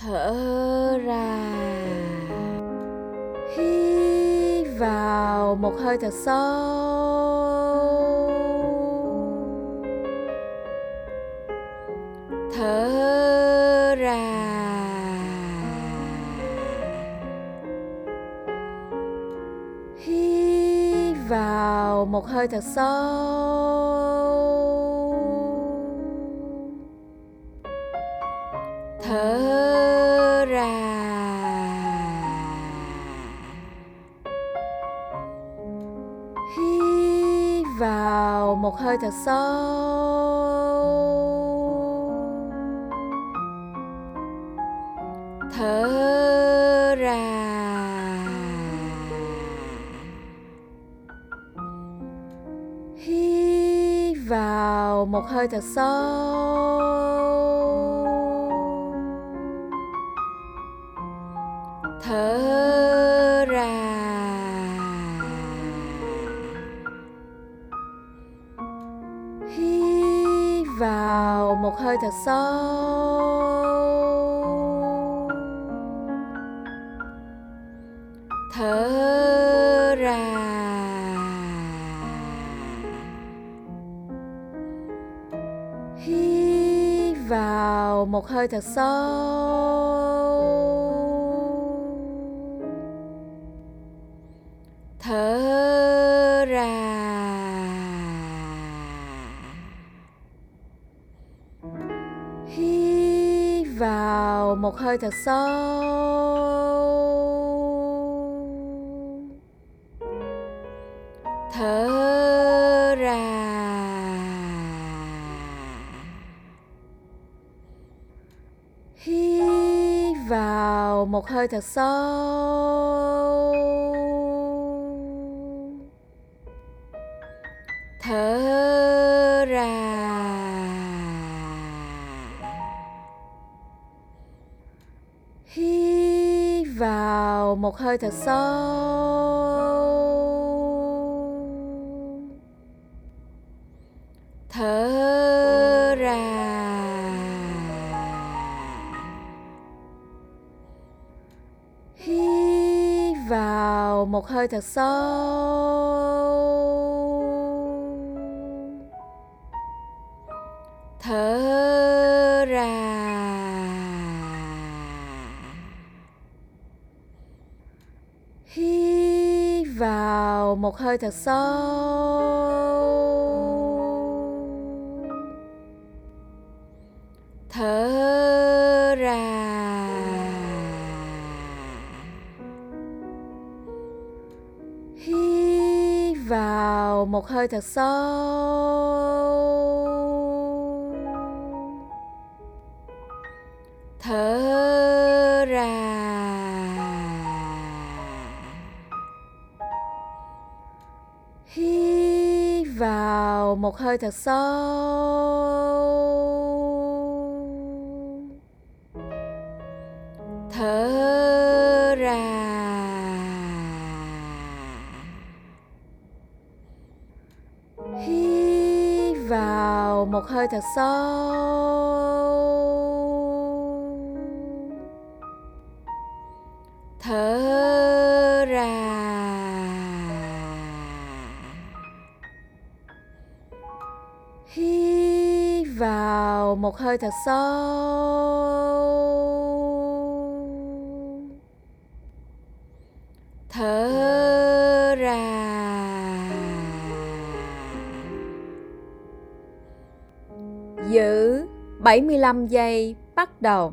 thở ra. Hít vào một hơi thật sâu. Thở ra. Hít vào một hơi thật sâu. Hơi thật sâu. Thở ra. Hít vào một hơi thật sâu. Thật sâu. Thở ra. Hít vào một hơi thật sâu. Vào một hơi thật sâu. Thở ra. Hít vào một hơi thật sâu. Một hơi thật sâu. Thở ra. Hít vào một hơi thật sâu. Thở ra hít vào một hơi thật sâu. Thở ra. Hít vào một hơi thật sâu. Hơi thật sâu. Thở ra. Hít vào một hơi thật sâu. Một hơi thật sâu. Thở ra. Giữ 75 giây bắt đầu.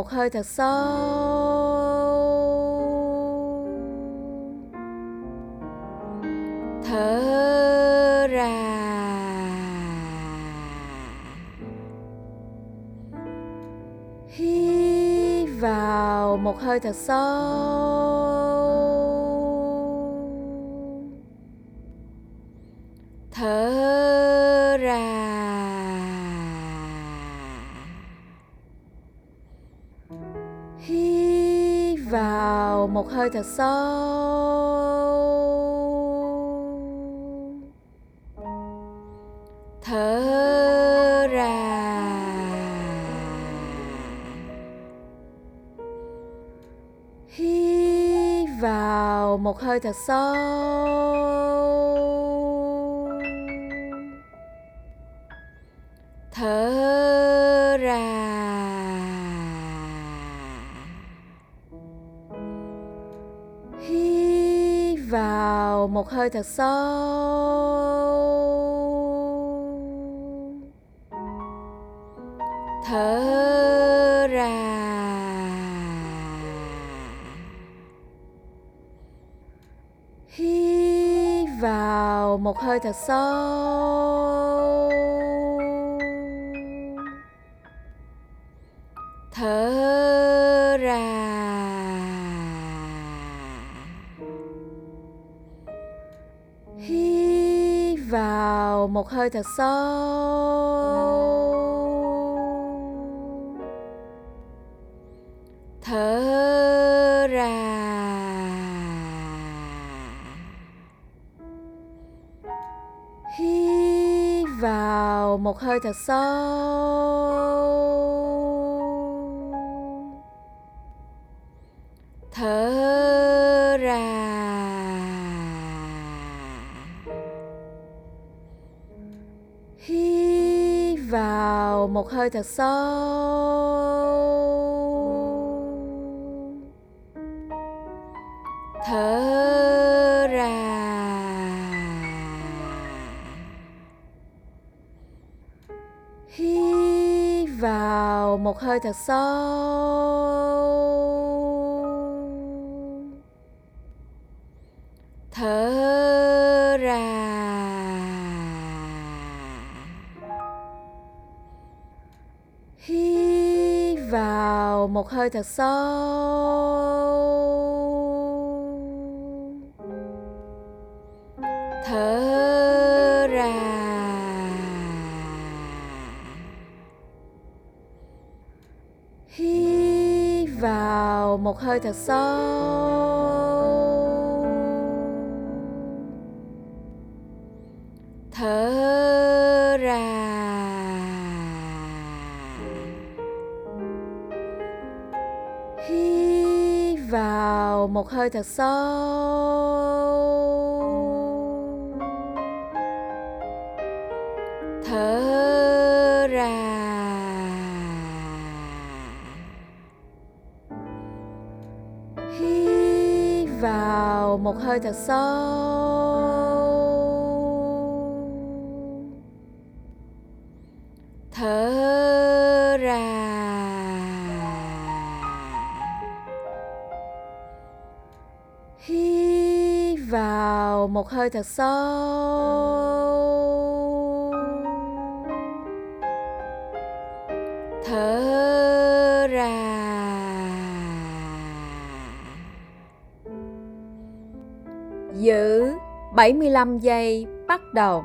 Một hơi thật sâu. Thở ra. Hít vào một hơi thật sâu. Hơi thật sâu. Thở ra. Hít vào một hơi thật sâu. Thở đầu một hơi thật sâu. Thở ra. Hít vào một hơi thật sâu. Hơi thật sâu. Thở ra. Hít vào một hơi thật sâu. Một hơi thật sâu. Thở ra. Hít vào một hơi thật sâu. Vào một hơi thật sâu. Thở ra. Hít vào một hơi thật sâu. Hơi thật sâu. Thở ra. Hít vào một hơi thật sâu. Thở một hơi thật sâu. Thở ra. Giữ 75 giây bắt đầu.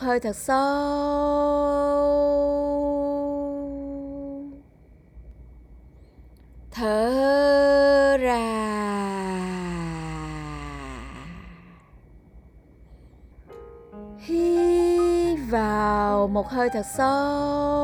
Hơi thật sâu. Thở ra. Hít vào một hơi thật sâu.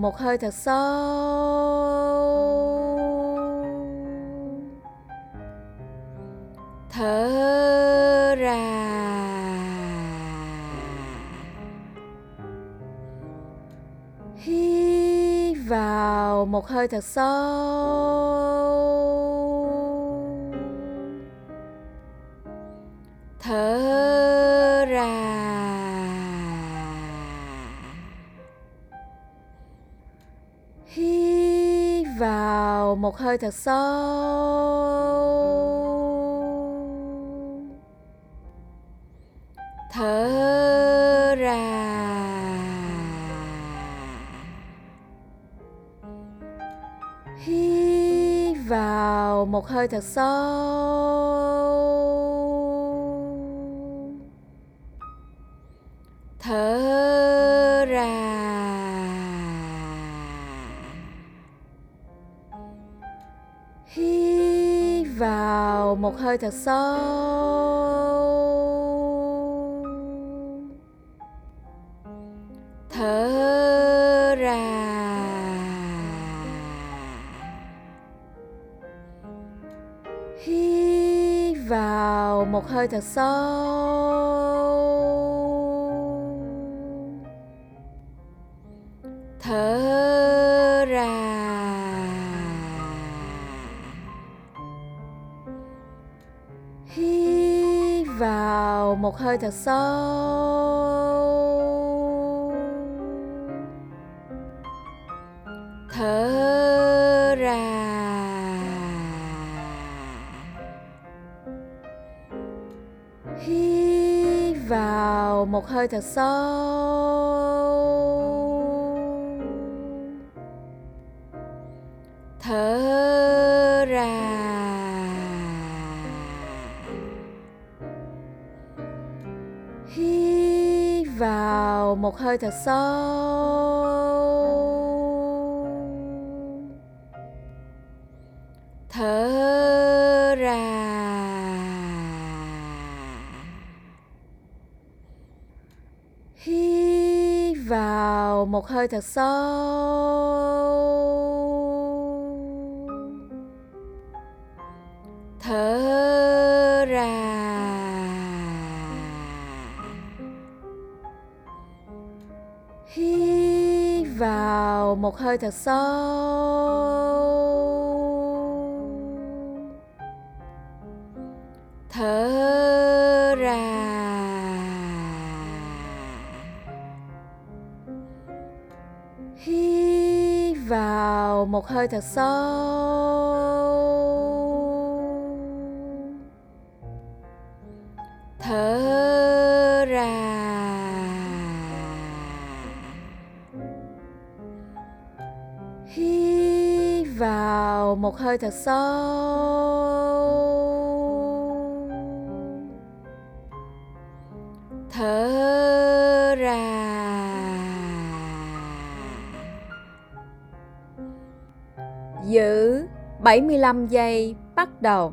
Một hơi thật sâu. Thở ra. Hít vào một hơi thật sâu. Một hơi thật sâu. Thở ra. Hít vào một hơi thật sâu. Hơi thật sâu. Thở ra. Hít vào một hơi thật sâu. Thở ra. Một hơi thật sâu. Thở ra. Hít vào một hơi thật sâu. Hơi thật sâu. Thở ra. Hít vào một hơi thật sâu. Một hơi thật sâu. Thở ra. Hít vào một hơi thật sâu. Đầu một hơi thật sâu. Thở ra. Giữ 75 giây bắt đầu.